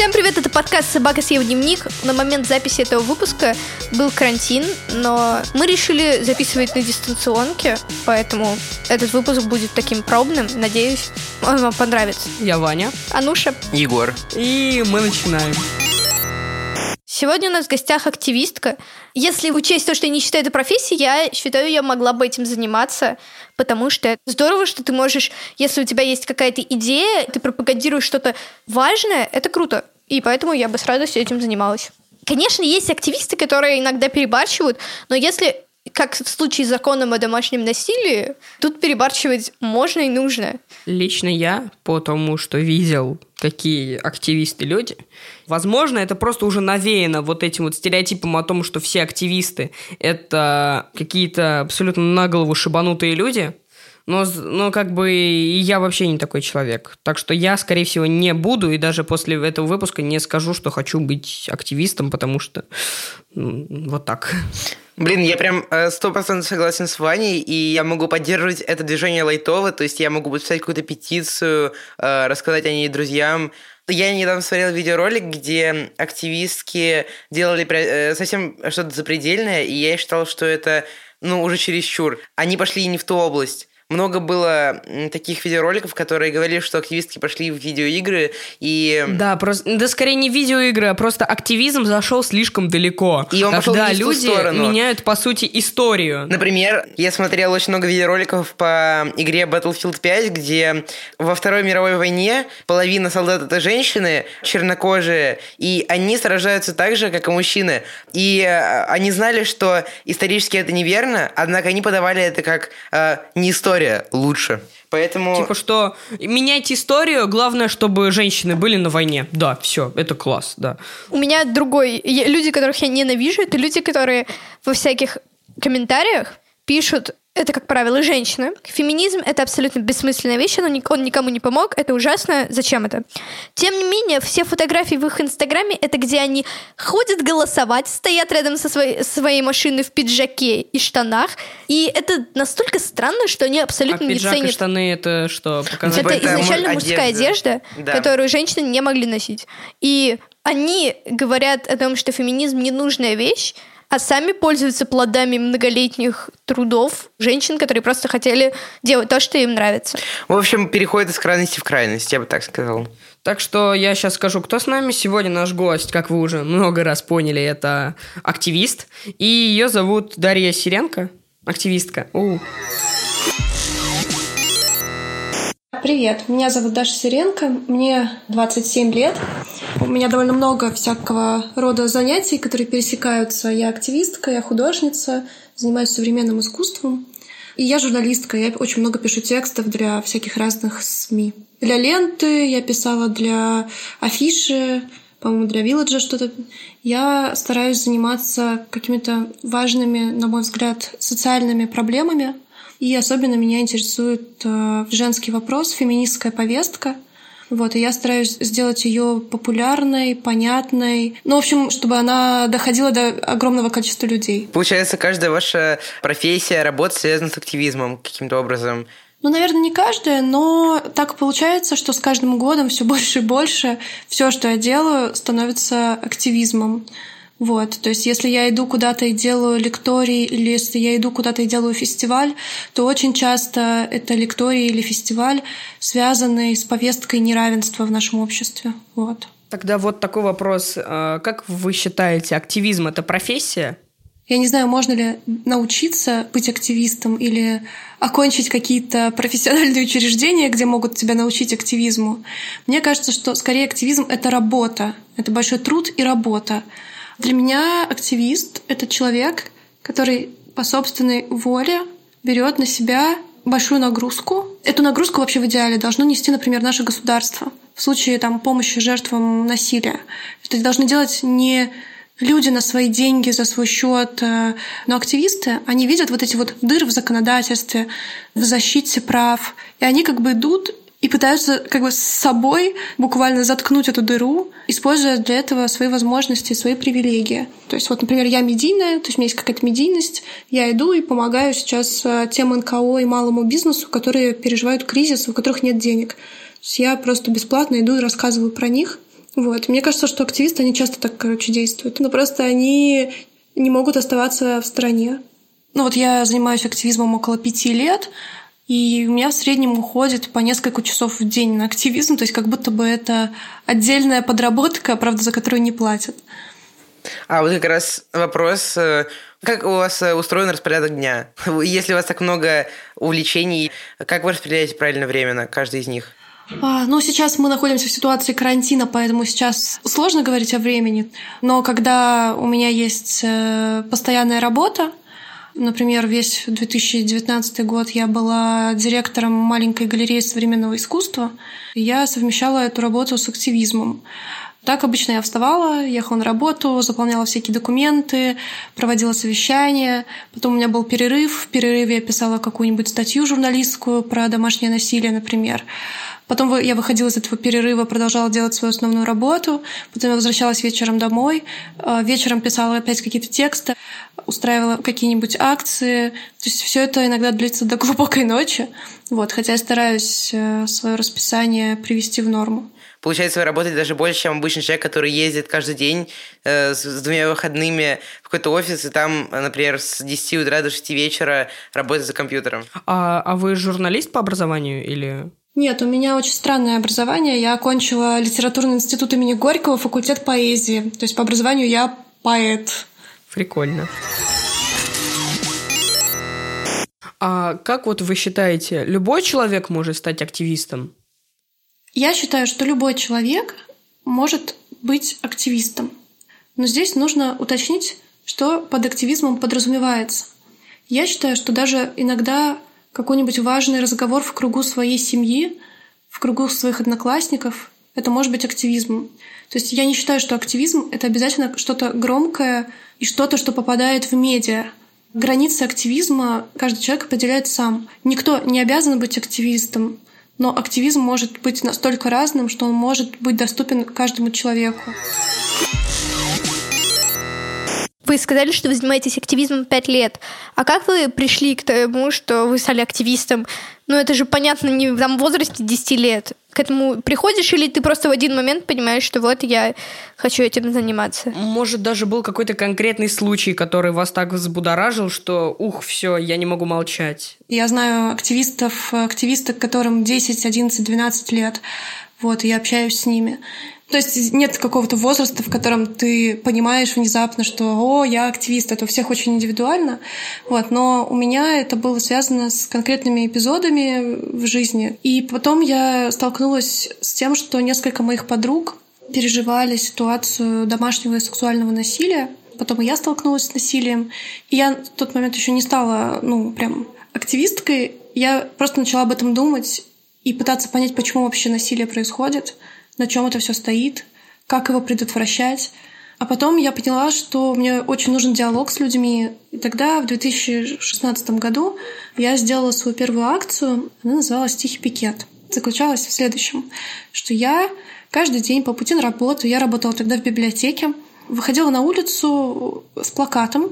Всем привет, это подкаст «Собака съев дневник». На момент записи этого выпуска был карантин, но мы решили записывать на дистанционке, поэтому этот выпуск будет таким пробным. Надеюсь, он вам понравится. Я Ваня. Ануша. Егор. И мы начинаем. Сегодня у нас в гостях активистка. Если учесть то, что я не считаю это профессией, я считаю, я могла бы этим заниматься, потому что здорово, что ты можешь, если у тебя есть какая-то идея, ты пропагандируешь что-то важное, это круто. И поэтому я бы с радостью этим занималась. Конечно, есть активисты, которые иногда перебарщивают, но если как в случае с законом о домашнем насилии, тут перебарщивать можно и нужно. Лично я, потому что видел, какие активисты люди, возможно, это просто уже навеяно вот этим вот стереотипом о том, что все активисты — это какие-то абсолютно на голову шибанутые люди, но, но как бы я вообще не такой человек. Так что я, скорее всего, не буду, и даже после этого выпуска не скажу, что хочу быть активистом, потому что ну, вот так. Блин, я прям э, сто процентов согласен с Ваней, и я могу поддерживать это движение лайтово, то есть я могу подписать какую-то петицию, э, рассказать о ней друзьям. Я недавно смотрел видеоролик, где активистки делали э, совсем что-то запредельное, и я считал, что это ну, уже чересчур. Они пошли не в ту область много было таких видеороликов, которые говорили, что активистки пошли в видеоигры и... Да, просто, да скорее не видеоигры, а просто активизм зашел слишком далеко. И он пошел когда не люди сторону. меняют, по сути, историю. Например, я смотрел очень много видеороликов по игре Battlefield 5, где во Второй мировой войне половина солдат это женщины, чернокожие, и они сражаются так же, как и мужчины. И э, они знали, что исторически это неверно, однако они подавали это как э, не история история лучше. Поэтому... Типа что, менять историю, главное, чтобы женщины были на войне. Да, все, это класс, да. У меня другой... Люди, которых я ненавижу, это люди, которые во всяких комментариях пишут это, как правило, женщины. Феминизм — это абсолютно бессмысленная вещь, он никому не помог, это ужасно, зачем это? Тем не менее, все фотографии в их инстаграме — это где они ходят голосовать, стоят рядом со своей, своей машиной в пиджаке и штанах, и это настолько странно, что они абсолютно а не пиджак ценят. и штаны — это что? Показать? Это это изначально одежда. мужская одежда, Да. которую женщины не могли носить. И они говорят о том, что феминизм ненужная вещь, а сами пользуются плодами многолетних трудов женщин, которые просто хотели делать то, что им нравится. В общем, переходит из крайности в крайность, я бы так сказал. Так что я сейчас скажу, кто с нами. Сегодня наш гость, как вы уже много раз поняли, это активист. И ее зовут Дарья Сиренко. Активистка. У. Привет, меня зовут Даша Сиренко, мне 27 лет. У меня довольно много всякого рода занятий, которые пересекаются. Я активистка, я художница, занимаюсь современным искусством. И я журналистка, я очень много пишу текстов для всяких разных СМИ. Для ленты я писала для афиши, по-моему, для Вилладжа что-то. Я стараюсь заниматься какими-то важными, на мой взгляд, социальными проблемами. И особенно меня интересует э, женский вопрос, феминистская повестка. Вот, и я стараюсь сделать ее популярной, понятной. Ну, в общем, чтобы она доходила до огромного количества людей. Получается, каждая ваша профессия, работа связана с активизмом каким-то образом. Ну, наверное, не каждая, но так получается, что с каждым годом все больше и больше все, что я делаю, становится активизмом. Вот, то есть если я иду куда-то и делаю лекторий, или если я иду куда-то и делаю фестиваль, то очень часто это лекторий или фестиваль, связанный с повесткой неравенства в нашем обществе. Вот. Тогда вот такой вопрос. А, Как вы считаете, активизм – это профессия? Я не знаю, можно ли научиться быть активистом или окончить какие-то профессиональные учреждения, где могут тебя научить активизму. Мне кажется, что скорее активизм — это работа. Это большой труд и работа. Для меня активист — это человек, который по собственной воле берет на себя большую нагрузку. Эту нагрузку вообще в идеале должно нести, например, наше государство в случае там, помощи жертвам насилия. Это должны делать не люди на свои деньги, за свой счет. Но активисты, они видят вот эти вот дыры в законодательстве, в защите прав, и они как бы идут и пытаются как бы с собой буквально заткнуть эту дыру, используя для этого свои возможности, свои привилегии. То есть вот, например, я медийная, то есть у меня есть какая-то медийность, я иду и помогаю сейчас э, тем НКО и малому бизнесу, которые переживают кризис, у которых нет денег. То есть я просто бесплатно иду и рассказываю про них, Вот. Мне кажется, что активисты, они часто так, короче, действуют. Но просто они не могут оставаться в стороне. Ну вот я занимаюсь активизмом около пяти лет, и у меня в среднем уходит по несколько часов в день на активизм, то есть как будто бы это отдельная подработка, правда, за которую не платят. А вот как раз вопрос, э, как у вас э, устроен распорядок дня? Если у вас так много увлечений, как вы распределяете правильно время на каждый из них? А, ну, сейчас мы находимся в ситуации карантина, поэтому сейчас сложно говорить о времени. Но когда у меня есть э, постоянная работа, Например, весь 2019 год я была директором маленькой галереи современного искусства. Я совмещала эту работу с активизмом. Так обычно я вставала, ехала на работу, заполняла всякие документы, проводила совещания. Потом у меня был перерыв. В перерыве я писала какую-нибудь статью журналистскую про домашнее насилие, например. Потом я выходила из этого перерыва, продолжала делать свою основную работу. Потом я возвращалась вечером домой. А, вечером писала опять какие-то тексты, устраивала какие-нибудь акции. То есть все это иногда длится до глубокой ночи. Вот, хотя я стараюсь э, свое расписание привести в норму. Получается, вы работаете даже больше, чем обычный человек, который ездит каждый день э, с, с двумя выходными в какой-то офис, и там, например, с 10 утра до 6 вечера работает за компьютером. А, а вы журналист по образованию или... Нет, у меня очень странное образование. Я окончила литературный институт имени Горького, факультет поэзии. То есть по образованию я поэт. Прикольно. А как вот вы считаете, любой человек может стать активистом? Я считаю, что любой человек может быть активистом. Но здесь нужно уточнить, что под активизмом подразумевается. Я считаю, что даже иногда какой-нибудь важный разговор в кругу своей семьи, в кругу своих одноклассников, это может быть активизмом. То есть я не считаю, что активизм — это обязательно что-то громкое и что-то, что попадает в медиа. Границы активизма каждый человек определяет сам. Никто не обязан быть активистом, но активизм может быть настолько разным, что он может быть доступен каждому человеку. Вы сказали, что вы занимаетесь активизмом пять лет. А как вы пришли к тому, что вы стали активистом? Ну, это же понятно не в там, возрасте 10 лет. К этому приходишь или ты просто в один момент понимаешь, что вот я хочу этим заниматься? Может, даже был какой-то конкретный случай, который вас так взбудоражил, что ух, все, я не могу молчать. Я знаю активистов, активисток, которым 10, 11, 12 лет. Вот, и я общаюсь с ними. То есть нет какого-то возраста, в котором ты понимаешь внезапно, что «О, я активист». Это у всех очень индивидуально. Вот. Но у меня это было связано с конкретными эпизодами в жизни. И потом я столкнулась с тем, что несколько моих подруг переживали ситуацию домашнего и сексуального насилия. Потом и я столкнулась с насилием. И я в тот момент еще не стала, ну, прям активисткой. Я просто начала об этом думать и пытаться понять, почему вообще насилие происходит — на чем это все стоит, как его предотвращать. А потом я поняла, что мне очень нужен диалог с людьми. И тогда, в 2016 году, я сделала свою первую акцию. Она называлась «Тихий пикет». Заключалась в следующем, что я каждый день по пути на работу, я работала тогда в библиотеке, выходила на улицу с плакатом,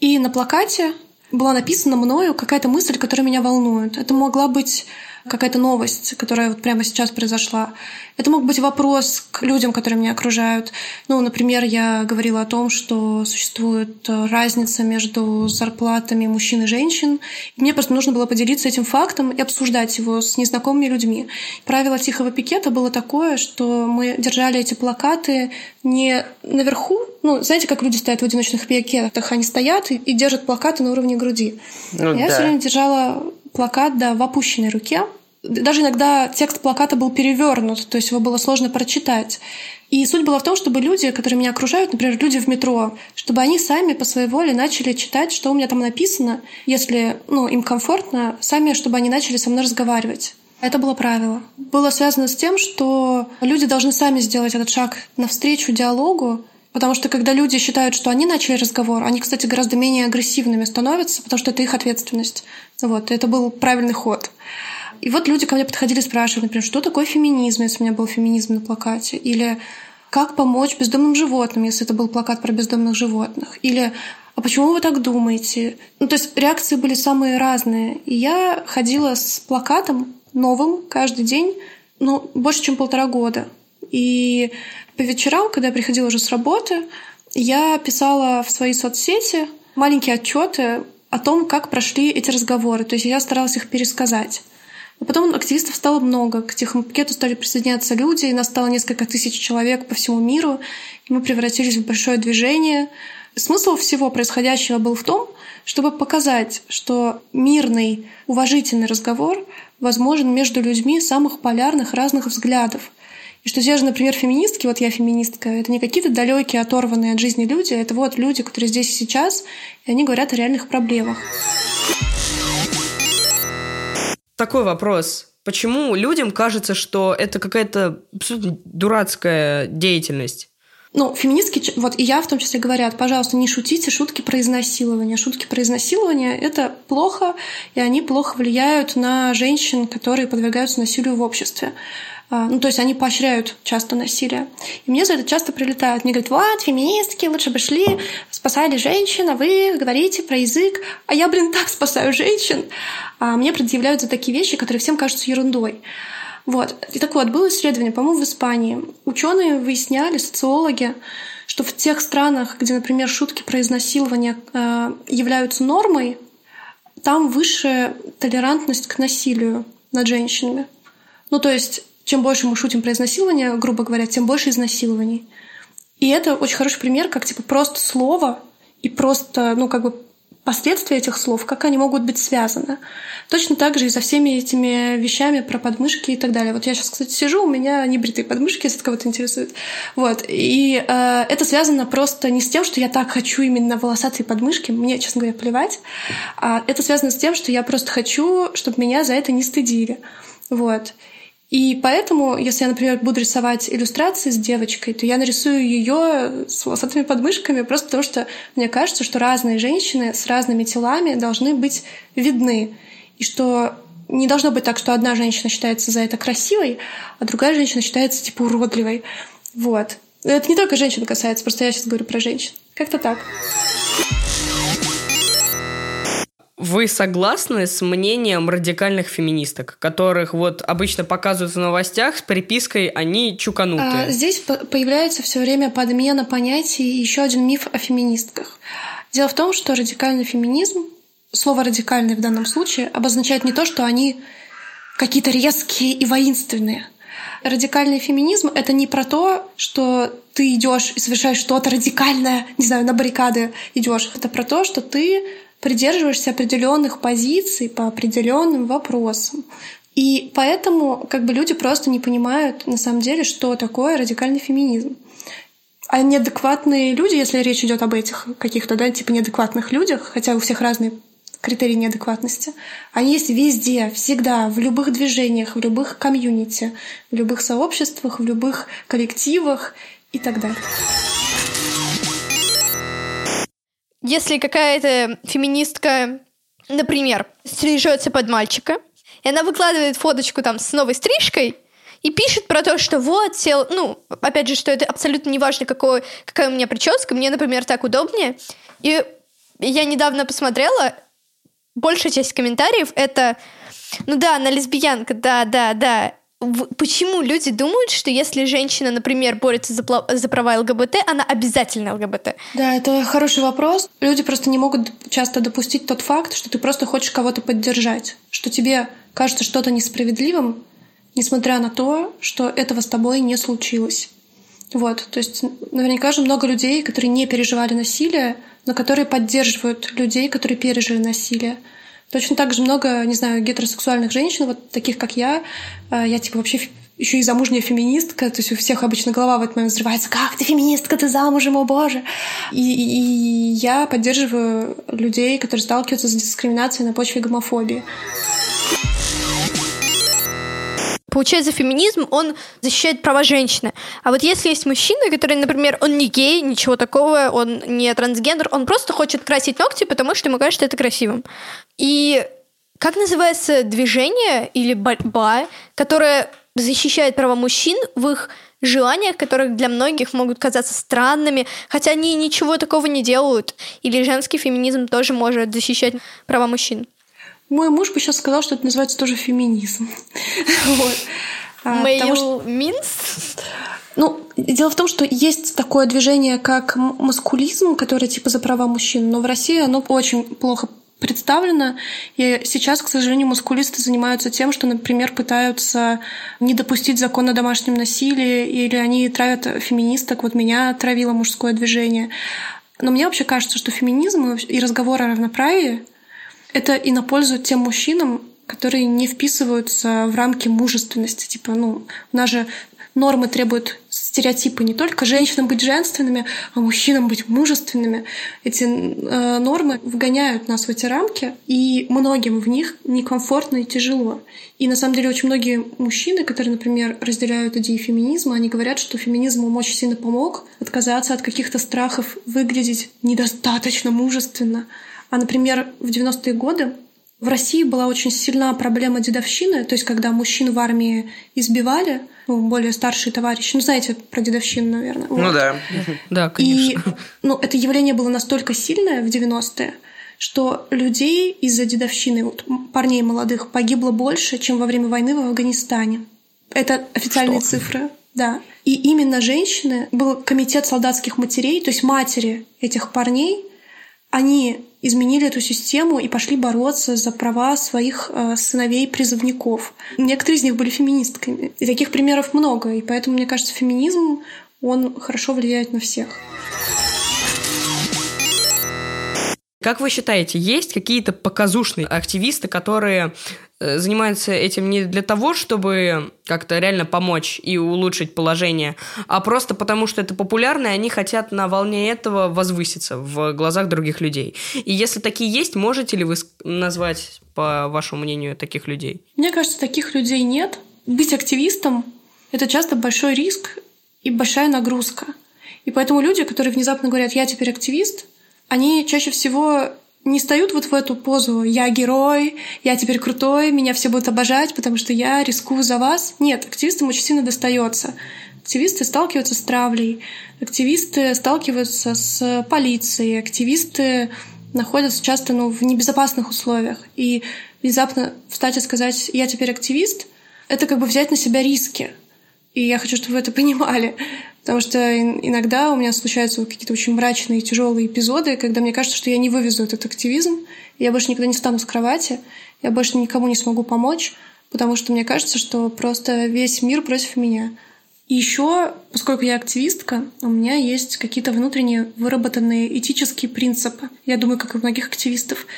и на плакате была написана мною какая-то мысль, которая меня волнует. Это могла быть какая-то новость, которая вот прямо сейчас произошла. Это мог быть вопрос к людям, которые меня окружают. Ну, например, я говорила о том, что существует разница между зарплатами мужчин и женщин. И мне просто нужно было поделиться этим фактом и обсуждать его с незнакомыми людьми. Правило тихого пикета было такое, что мы держали эти плакаты не наверху, ну, знаете, как люди стоят в одиночных пикетах, они стоят и, и держат плакаты на уровне груди. Ну, я да. все время держала плакат, да, в опущенной руке. Даже иногда текст плаката был перевернут, то есть его было сложно прочитать. И суть была в том, чтобы люди, которые меня окружают, например, люди в метро, чтобы они сами по своей воле начали читать, что у меня там написано, если ну, им комфортно, сами, чтобы они начали со мной разговаривать. Это было правило. Было связано с тем, что люди должны сами сделать этот шаг навстречу диалогу, Потому что когда люди считают, что они начали разговор, они, кстати, гораздо менее агрессивными становятся, потому что это их ответственность. Вот, это был правильный ход. И вот люди ко мне подходили спрашивали, например, что такое феминизм, если у меня был феминизм на плакате, или как помочь бездомным животным, если это был плакат про бездомных животных, или а почему вы так думаете? Ну, то есть реакции были самые разные. И я ходила с плакатом новым каждый день, ну, больше, чем полтора года. И по вечерам, когда я приходила уже с работы, я писала в свои соцсети маленькие отчеты о том, как прошли эти разговоры. То есть я старалась их пересказать. А потом активистов стало много. К технопакету стали присоединяться люди, и нас стало несколько тысяч человек по всему миру. И мы превратились в большое движение. Смысл всего происходящего был в том, чтобы показать, что мирный, уважительный разговор возможен между людьми самых полярных разных взглядов. И что те же, например, феминистки, вот я феминистка, это не какие-то далекие, оторванные от жизни люди, это вот люди, которые здесь и сейчас, и они говорят о реальных проблемах. Такой вопрос. Почему людям кажется, что это какая-то абсолютно дурацкая деятельность? Ну, феминистки, вот и я в том числе говорят, пожалуйста, не шутите шутки про изнасилование. Шутки про изнасилование — это плохо, и они плохо влияют на женщин, которые подвергаются насилию в обществе. А, ну, то есть они поощряют часто насилие. И мне за это часто прилетают. Мне говорят, вот, феминистки, лучше бы шли, спасали женщин, а вы говорите про язык. А я, блин, так спасаю женщин. А мне предъявляют за такие вещи, которые всем кажутся ерундой. Вот. И так вот, было исследование, по-моему, в Испании. Ученые выясняли, социологи, что в тех странах, где, например, шутки про изнасилование э, являются нормой, там выше толерантность к насилию над женщинами. Ну, то есть чем больше мы шутим про изнасилование, грубо говоря, тем больше изнасилований. И это очень хороший пример, как типа просто слово и просто, ну, как бы последствия этих слов, как они могут быть связаны. Точно так же и со всеми этими вещами про подмышки и так далее. Вот я сейчас, кстати, сижу, у меня небритые подмышки, если кого-то интересует. Вот. И э, это связано просто не с тем, что я так хочу именно волосатые подмышки, мне, честно говоря, плевать, а это связано с тем, что я просто хочу, чтобы меня за это не стыдили. Вот. И поэтому, если я, например, буду рисовать иллюстрации с девочкой, то я нарисую ее с волосатыми подмышками, просто потому что мне кажется, что разные женщины с разными телами должны быть видны. И что не должно быть так, что одна женщина считается за это красивой, а другая женщина считается типа уродливой. Вот. Это не только женщин касается, просто я сейчас говорю про женщин. Как-то так. Вы согласны с мнением радикальных феминисток, которых вот обычно показывают в новостях с припиской «они чуканутые»? А, здесь появляется все время подмена понятий и еще один миф о феминистках. Дело в том, что радикальный феминизм, слово «радикальный» в данном случае, обозначает не то, что они какие-то резкие и воинственные. Радикальный феминизм — это не про то, что ты идешь и совершаешь что-то радикальное, не знаю, на баррикады идешь. Это про то, что ты придерживаешься определенных позиций по определенным вопросам. И поэтому как бы люди просто не понимают на самом деле, что такое радикальный феминизм. А неадекватные люди, если речь идет об этих каких-то, да, типа неадекватных людях, хотя у всех разные критерии неадекватности, они есть везде, всегда, в любых движениях, в любых комьюнити, в любых сообществах, в любых коллективах и так далее. Если какая-то феминистка, например, стрижется под мальчика, и она выкладывает фоточку там с новой стрижкой, и пишет про то, что вот сел, ну, опять же, что это абсолютно не важно, какой, какая у меня прическа, мне, например, так удобнее. И я недавно посмотрела, большая часть комментариев это, ну да, она лесбиянка, да, да, да, почему люди думают, что если женщина, например, борется за, за права ЛГБТ, она обязательно ЛГБТ? Да, это хороший вопрос. Люди просто не могут часто допустить тот факт, что ты просто хочешь кого-то поддержать, что тебе кажется что-то несправедливым, несмотря на то, что этого с тобой не случилось. Вот, то есть наверняка же много людей, которые не переживали насилие, но которые поддерживают людей, которые пережили насилие. Точно так же много, не знаю, гетеросексуальных женщин, вот таких, как я. Э, я, типа, вообще еще и замужняя феминистка, то есть у всех обычно голова в этот момент взрывается, как ты феминистка, ты замужем, о боже. И, и я поддерживаю людей, которые сталкиваются с дискриминацией на почве гомофобии. Получается, феминизм, он защищает права женщины. А вот если есть мужчина, который, например, он не гей, ничего такого, он не трансгендер, он просто хочет красить ногти, потому что ему кажется это красивым. И как называется движение или борьба, которое защищает права мужчин в их желаниях, которых для многих могут казаться странными, хотя они ничего такого не делают. Или женский феминизм тоже может защищать права мужчин. Мой муж бы сейчас сказал, что это называется тоже феминизм. Вот. Мейл Минс? Ну, дело в том, что есть такое движение, как маскулизм, которое типа за права мужчин, но в России оно очень плохо представлено. И сейчас, к сожалению, маскулисты занимаются тем, что, например, пытаются не допустить закон о домашнем насилии, или они травят феминисток. Вот меня травило мужское движение. Но мне вообще кажется, что феминизм и разговор о равноправии — это и на пользу тем мужчинам, которые не вписываются в рамки мужественности. Типа, ну, у нас же нормы требуют стереотипы не только женщинам быть женственными, а мужчинам быть мужественными. Эти э, нормы вгоняют нас в эти рамки, и многим в них некомфортно и тяжело. И на самом деле очень многие мужчины, которые, например, разделяют идеи феминизма, они говорят, что феминизм им очень сильно помог отказаться от каких-то страхов выглядеть недостаточно мужественно. А, например, в 90-е годы в России была очень сильна проблема дедовщины, то есть когда мужчин в армии избивали, ну, более старшие товарищи, ну, знаете про дедовщину, наверное. Ну вот. да. Да, конечно. И ну, это явление было настолько сильное в 90-е, что людей из-за дедовщины, вот, парней молодых, погибло больше, чем во время войны в Афганистане. Это официальные что? цифры. Да. И именно женщины, был комитет солдатских матерей, то есть матери этих парней, они изменили эту систему и пошли бороться за права своих э, сыновей-призывников. Некоторые из них были феминистками. И таких примеров много. И поэтому, мне кажется, феминизм, он хорошо влияет на всех. Как вы считаете, есть какие-то показушные активисты, которые занимаются этим не для того, чтобы как-то реально помочь и улучшить положение, а просто потому, что это популярно, и они хотят на волне этого возвыситься в глазах других людей. И если такие есть, можете ли вы назвать, по вашему мнению, таких людей? Мне кажется, таких людей нет. Быть активистом — это часто большой риск и большая нагрузка. И поэтому люди, которые внезапно говорят «я теперь активист», они чаще всего не встают вот в эту позу «я герой», «я теперь крутой», «меня все будут обожать, потому что я рискую за вас». Нет, активистам очень сильно достается. Активисты сталкиваются с травлей, активисты сталкиваются с полицией, активисты находятся часто ну, в небезопасных условиях. И внезапно встать и сказать «я теперь активист» — это как бы взять на себя риски. И я хочу, чтобы вы это понимали. Потому что иногда у меня случаются какие-то очень мрачные, тяжелые эпизоды, когда мне кажется, что я не вывезу этот активизм, я больше никогда не встану с кровати, я больше никому не смогу помочь, потому что мне кажется, что просто весь мир против меня. И еще, поскольку я активистка, у меня есть какие-то внутренние выработанные этические принципы. Я думаю, как и у многих активистов.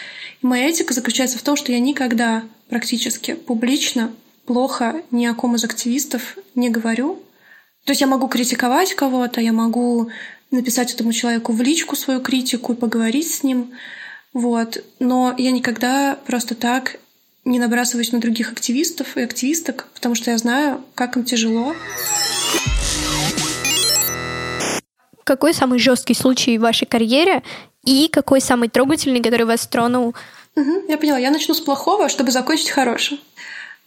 И моя этика заключается в том, что я никогда практически публично плохо ни о ком из активистов не говорю, то есть я могу критиковать кого-то, я могу написать этому человеку в личку свою критику и поговорить с ним. Вот. Но я никогда просто так не набрасываюсь на других активистов и активисток, потому что я знаю, как им тяжело. Какой самый жесткий случай в вашей карьере и какой самый трогательный, который вас тронул? Угу, я поняла. Я начну с плохого, чтобы закончить хорошим.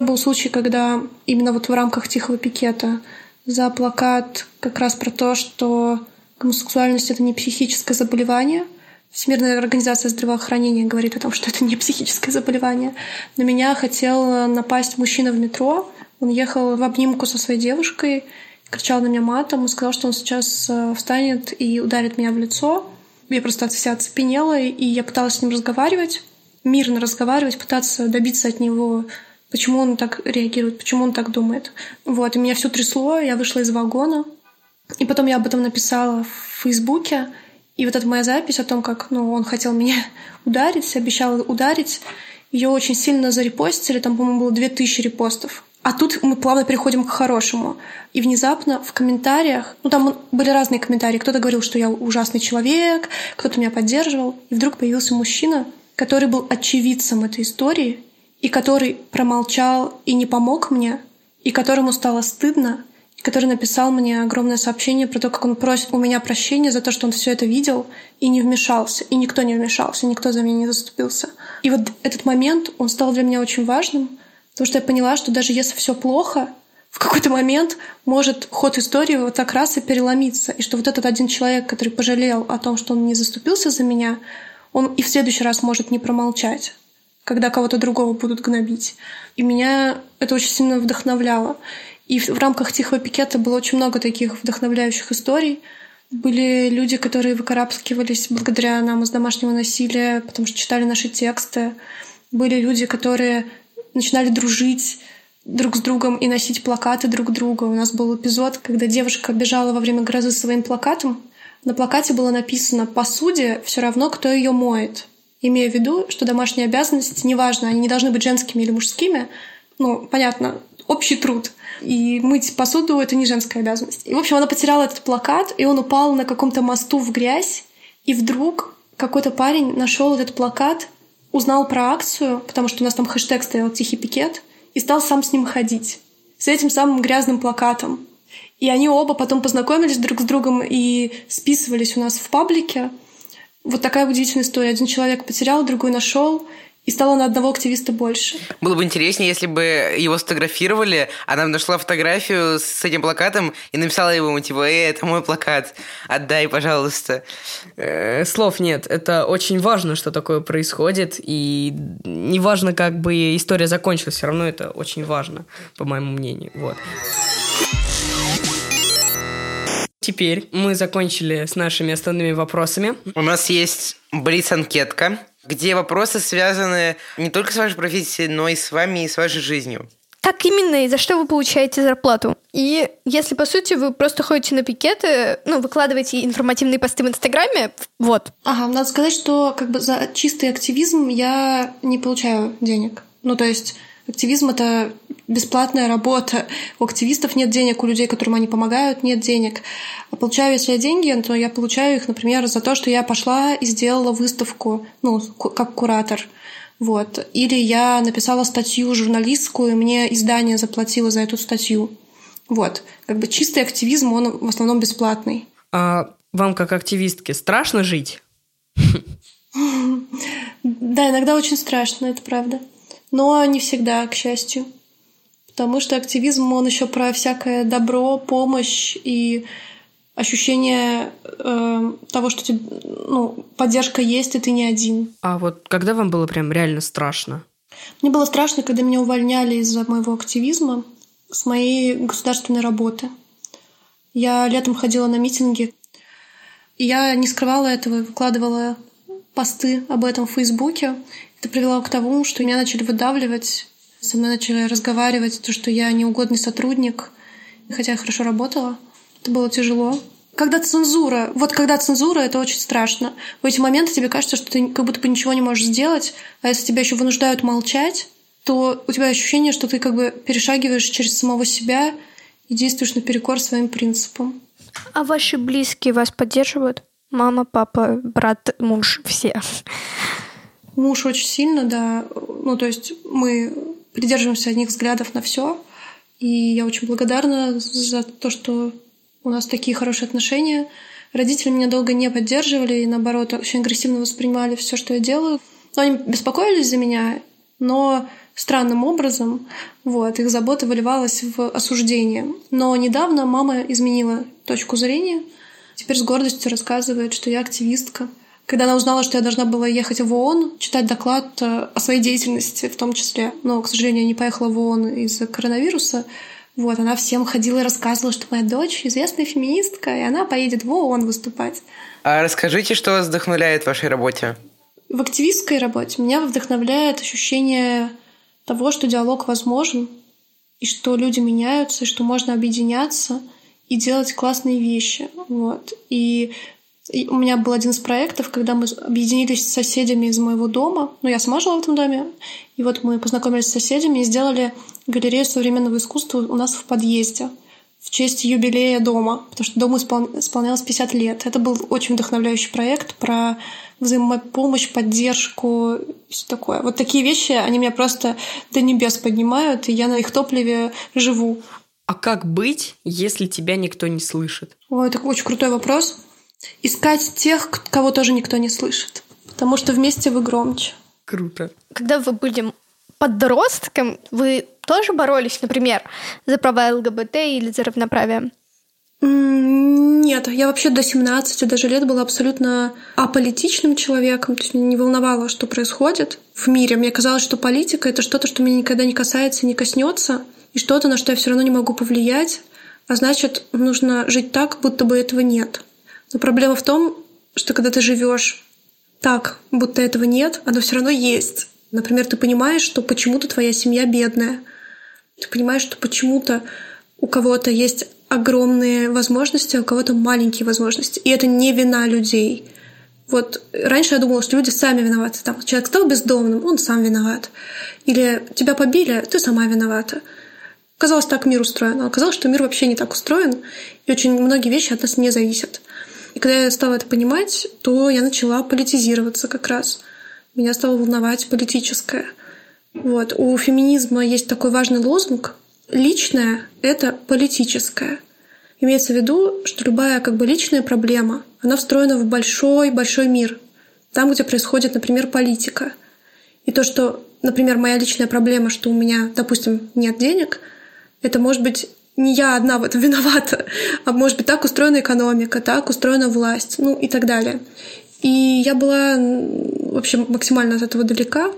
Был случай, когда именно вот в рамках тихого пикета за плакат как раз про то, что гомосексуальность — это не психическое заболевание. Всемирная организация здравоохранения говорит о том, что это не психическое заболевание. На меня хотел напасть мужчина в метро. Он ехал в обнимку со своей девушкой, кричал на меня матом и сказал, что он сейчас э, встанет и ударит меня в лицо. Я просто вся оцепенела, и я пыталась с ним разговаривать, мирно разговаривать, пытаться добиться от него почему он так реагирует, почему он так думает. Вот, и меня все трясло, я вышла из вагона, и потом я об этом написала в Фейсбуке, и вот эта моя запись о том, как ну, он хотел меня ударить, обещал ударить, ее очень сильно зарепостили, там, по-моему, было 2000 репостов. А тут мы плавно переходим к хорошему. И внезапно в комментариях, ну там были разные комментарии, кто-то говорил, что я ужасный человек, кто-то меня поддерживал. И вдруг появился мужчина, который был очевидцем этой истории, и который промолчал и не помог мне, и которому стало стыдно, и который написал мне огромное сообщение про то, как он просит у меня прощения за то, что он все это видел и не вмешался, и никто не вмешался, никто за меня не заступился. И вот этот момент, он стал для меня очень важным, потому что я поняла, что даже если все плохо, в какой-то момент может ход истории вот так раз и переломиться, и что вот этот один человек, который пожалел о том, что он не заступился за меня, он и в следующий раз может не промолчать. Когда кого-то другого будут гнобить. И меня это очень сильно вдохновляло. И в, рамках тихого пикета было очень много таких вдохновляющих историй. Были люди, которые выкарабкивались благодаря нам из домашнего насилия, потому что читали наши тексты. Были люди, которые начинали дружить друг с другом и носить плакаты друг друга. У нас был эпизод, когда девушка бежала во время грозы своим плакатом. На плакате было написано «Посуде все равно, кто ее моет». Имея в виду, что домашние обязанности, неважно, они не должны быть женскими или мужскими, ну, понятно, общий труд. И мыть посуду — это не женская обязанность. И, в общем, она потеряла этот плакат, и он упал на каком-то мосту в грязь. И вдруг какой-то парень нашел этот плакат, узнал про акцию, потому что у нас там хэштег стоял «Тихий пикет», и стал сам с ним ходить. С этим самым грязным плакатом. И они оба потом познакомились друг с другом и списывались у нас в паблике. Вот такая удивительная история. Один человек потерял, другой нашел, и стало на одного активиста больше. Было бы интереснее, если бы его сфотографировали, она нашла фотографию с этим плакатом и написала ему, типа, «Эй, это мой плакат, отдай, пожалуйста». Э, слов нет. Это очень важно, что такое происходит, и неважно, как бы история закончилась, все равно это очень важно, по моему мнению. Вот. Теперь мы закончили с нашими основными вопросами. У нас есть блиц-анкетка, где вопросы связаны не только с вашей профессией, но и с вами, и с вашей жизнью. Так именно, и за что вы получаете зарплату. И если, по сути, вы просто ходите на пикеты, ну, выкладываете информативные посты в Инстаграме, вот. Ага, надо сказать, что как бы за чистый активизм я не получаю денег. Ну, то есть Активизм — это бесплатная работа. У активистов нет денег, у людей, которым они помогают, нет денег. А получаю, если я деньги, то я получаю их, например, за то, что я пошла и сделала выставку, ну, как куратор. Вот. Или я написала статью журналистскую, и мне издание заплатило за эту статью. Вот. Как бы чистый активизм, он в основном бесплатный. А вам, как активистке, страшно жить? Да, иногда очень страшно, это правда но не всегда, к счастью. Потому что активизм, он еще про всякое добро, помощь и ощущение э, того, что тебе, ну, поддержка есть, и ты не один. А вот когда вам было прям реально страшно? Мне было страшно, когда меня увольняли из-за моего активизма с моей государственной работы. Я летом ходила на митинги, и я не скрывала этого, выкладывала посты об этом в Фейсбуке. Это привело к тому, что меня начали выдавливать, со мной начали разговаривать, то, что я неугодный сотрудник, хотя я хорошо работала. Это было тяжело. Когда цензура, вот когда цензура, это очень страшно. В эти моменты тебе кажется, что ты как будто бы ничего не можешь сделать, а если тебя еще вынуждают молчать, то у тебя ощущение, что ты как бы перешагиваешь через самого себя и действуешь наперекор своим принципам. А ваши близкие вас поддерживают? Мама, папа, брат, муж, все. Муж очень сильно, да. Ну, то есть мы придерживаемся одних взглядов на все. И я очень благодарна за то, что у нас такие хорошие отношения. Родители меня долго не поддерживали и, наоборот, очень агрессивно воспринимали все, что я делаю. Но они беспокоились за меня, но странным образом вот, их забота выливалась в осуждение. Но недавно мама изменила точку зрения. Теперь с гордостью рассказывает, что я активистка – когда она узнала, что я должна была ехать в ООН, читать доклад э, о своей деятельности в том числе, но, к сожалению, я не поехала в ООН из-за коронавируса, вот, она всем ходила и рассказывала, что моя дочь известная феминистка, и она поедет в ООН выступать. А расскажите, что вас вдохновляет в вашей работе? В активистской работе меня вдохновляет ощущение того, что диалог возможен, и что люди меняются, и что можно объединяться и делать классные вещи. Вот. И и у меня был один из проектов, когда мы объединились с соседями из моего дома. Ну, я сама жила в этом доме. И вот мы познакомились с соседями и сделали галерею современного искусства у нас в подъезде в честь юбилея дома, потому что дому исполнялось 50 лет. Это был очень вдохновляющий проект про взаимопомощь, поддержку и все такое. Вот такие вещи, они меня просто до небес поднимают, и я на их топливе живу. А как быть, если тебя никто не слышит? Ой, это очень крутой вопрос. Искать тех, кого тоже никто не слышит. Потому что вместе вы громче. Круто. Когда вы были подростком, вы тоже боролись, например, за права ЛГБТ или за равноправие? Нет, я вообще до 17 даже лет была абсолютно аполитичным человеком, то есть меня не волновало, что происходит в мире. Мне казалось, что политика — это что-то, что меня никогда не касается, не коснется, и что-то, на что я все равно не могу повлиять, а значит, нужно жить так, будто бы этого нет. Но проблема в том, что когда ты живешь так, будто этого нет, оно все равно есть. Например, ты понимаешь, что почему-то твоя семья бедная. Ты понимаешь, что почему-то у кого-то есть огромные возможности, а у кого-то маленькие возможности. И это не вина людей. Вот раньше я думала, что люди сами виноваты. Там человек стал бездомным, он сам виноват. Или тебя побили, ты сама виновата. Казалось, так мир устроен. А оказалось, что мир вообще не так устроен, и очень многие вещи от нас не зависят. И когда я стала это понимать, то я начала политизироваться как раз. Меня стало волновать политическое. Вот. У феминизма есть такой важный лозунг личное — это политическое. Имеется в виду, что любая как бы личная проблема, она встроена в большой-большой мир, там, где происходит, например, политика. И то, что, например, моя личная проблема, что у меня, допустим, нет денег, это может быть не я одна в этом виновата, а может быть так устроена экономика, так устроена власть, ну и так далее. И я была вообще максимально от этого далека,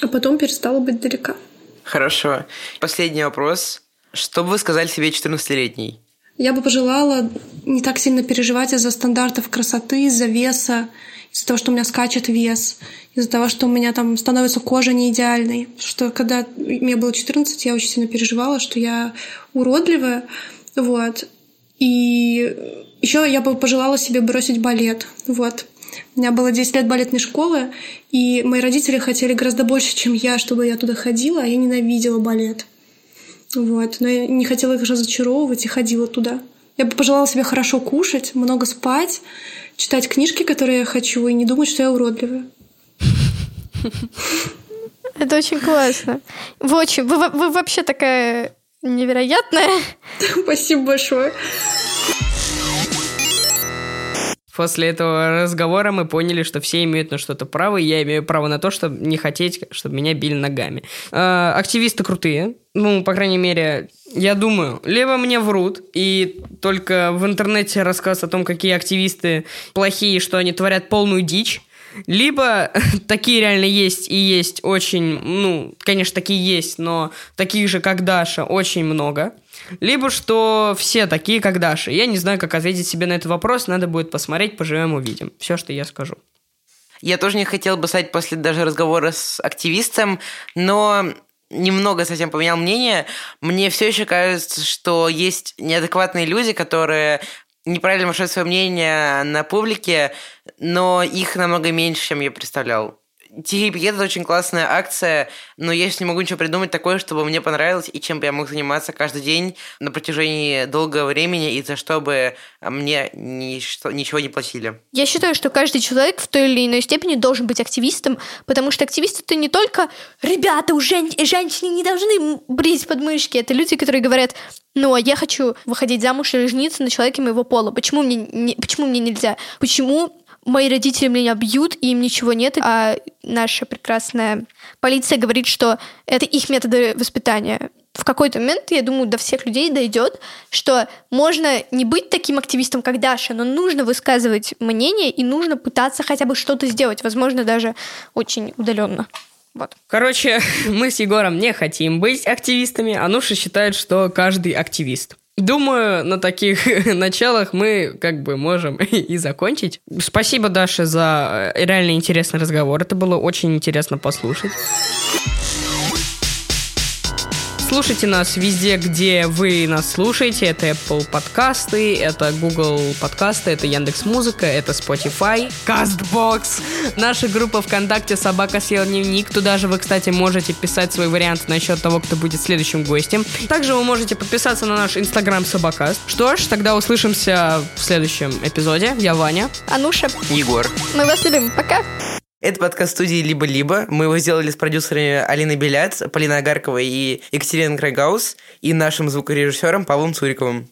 а потом перестала быть далека. Хорошо. Последний вопрос. Что бы вы сказали себе 14-летней? Я бы пожелала не так сильно переживать из-за стандартов красоты, из-за веса, из-за того, что у меня скачет вес, из-за того, что у меня там становится кожа не идеальной. Что когда мне было 14, я очень сильно переживала, что я уродливая. Вот. И еще я бы пожелала себе бросить балет. Вот. У меня было 10 лет балетной школы, и мои родители хотели гораздо больше, чем я, чтобы я туда ходила, а я ненавидела балет. Вот. Но я не хотела их разочаровывать и ходила туда. Я бы пожелала себе хорошо кушать, много спать, читать книжки, которые я хочу, и не думать, что я уродливая. Это очень классно. Вы, очень, вы, вы вообще такая невероятная. Спасибо большое. После этого разговора мы поняли, что все имеют на что-то право, и я имею право на то, чтобы не хотеть, чтобы меня били ногами. Э, активисты крутые. Ну, по крайней мере, я думаю, либо мне врут, и только в интернете рассказ о том, какие активисты плохие, что они творят полную дичь, либо такие реально есть и есть очень, ну, конечно, такие есть, но таких же, как Даша, очень много. Либо что все такие, как Даша. Я не знаю, как ответить себе на этот вопрос. Надо будет посмотреть, поживем, увидим. Все, что я скажу. Я тоже не хотел бы стать после даже разговора с активистом, но немного совсем поменял мнение. Мне все еще кажется, что есть неадекватные люди, которые неправильно вышли свое мнение на публике, но их намного меньше, чем я представлял. Тихий это очень классная акция, но я не могу ничего придумать такое, чтобы мне понравилось, и чем бы я мог заниматься каждый день на протяжении долгого времени, и за что бы мне ничто, ничего не платили. Я считаю, что каждый человек в той или иной степени должен быть активистом, потому что активисты – это не только «ребята, у жен... женщины не должны брить подмышки», это люди, которые говорят ну, а я хочу выходить замуж и жениться на человеке моего пола. Почему мне, не, почему мне нельзя? Почему мои родители меня бьют, и им ничего нет, а наша прекрасная полиция говорит, что это их методы воспитания. В какой-то момент, я думаю, до всех людей дойдет, что можно не быть таким активистом, как Даша, но нужно высказывать мнение и нужно пытаться хотя бы что-то сделать, возможно, даже очень удаленно. Вот. Короче, мы с Егором не хотим быть активистами, а Нуша считает, что каждый активист. Думаю, на таких началах мы как бы можем и закончить. Спасибо, Даша, за э, реально интересный разговор. Это было очень интересно послушать. Слушайте нас везде, где вы нас слушаете. Это Apple подкасты, это Google подкасты, это Яндекс Музыка, это Spotify, Castbox, наша группа ВКонтакте «Собака съела дневник». Туда же вы, кстати, можете писать свой вариант насчет того, кто будет следующим гостем. Также вы можете подписаться на наш Инстаграм Собакаст. Что ж, тогда услышимся в следующем эпизоде. Я Ваня. Ануша. Егор. Мы вас любим. Пока. Это подкаст студии «Либо-либо». Мы его сделали с продюсерами Алиной Беляц, Полиной Агарковой и Екатериной Крайгаус и нашим звукорежиссером Павлом Цуриковым.